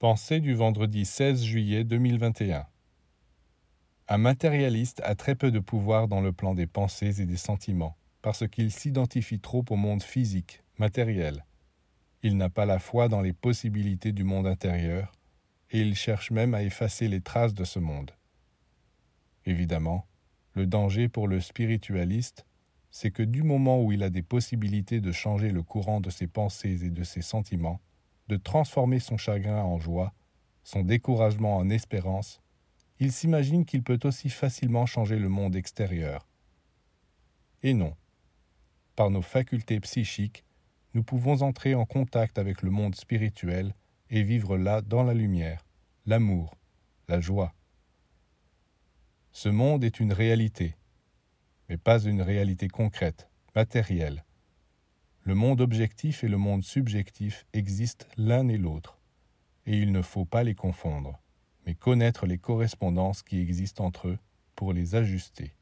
Pensée du vendredi 16 juillet 2021 Un matérialiste a très peu de pouvoir dans le plan des pensées et des sentiments, parce qu'il s'identifie trop au monde physique, matériel. Il n'a pas la foi dans les possibilités du monde intérieur, et il cherche même à effacer les traces de ce monde. Évidemment, le danger pour le spiritualiste, c'est que du moment où il a des possibilités de changer le courant de ses pensées et de ses sentiments, de transformer son chagrin en joie, son découragement en espérance, il s'imagine qu'il peut aussi facilement changer le monde extérieur. Et non. Par nos facultés psychiques, nous pouvons entrer en contact avec le monde spirituel et vivre là dans la lumière, l'amour, la joie. Ce monde est une réalité, mais pas une réalité concrète, matérielle. Le monde objectif et le monde subjectif existent l'un et l'autre, et il ne faut pas les confondre, mais connaître les correspondances qui existent entre eux pour les ajuster.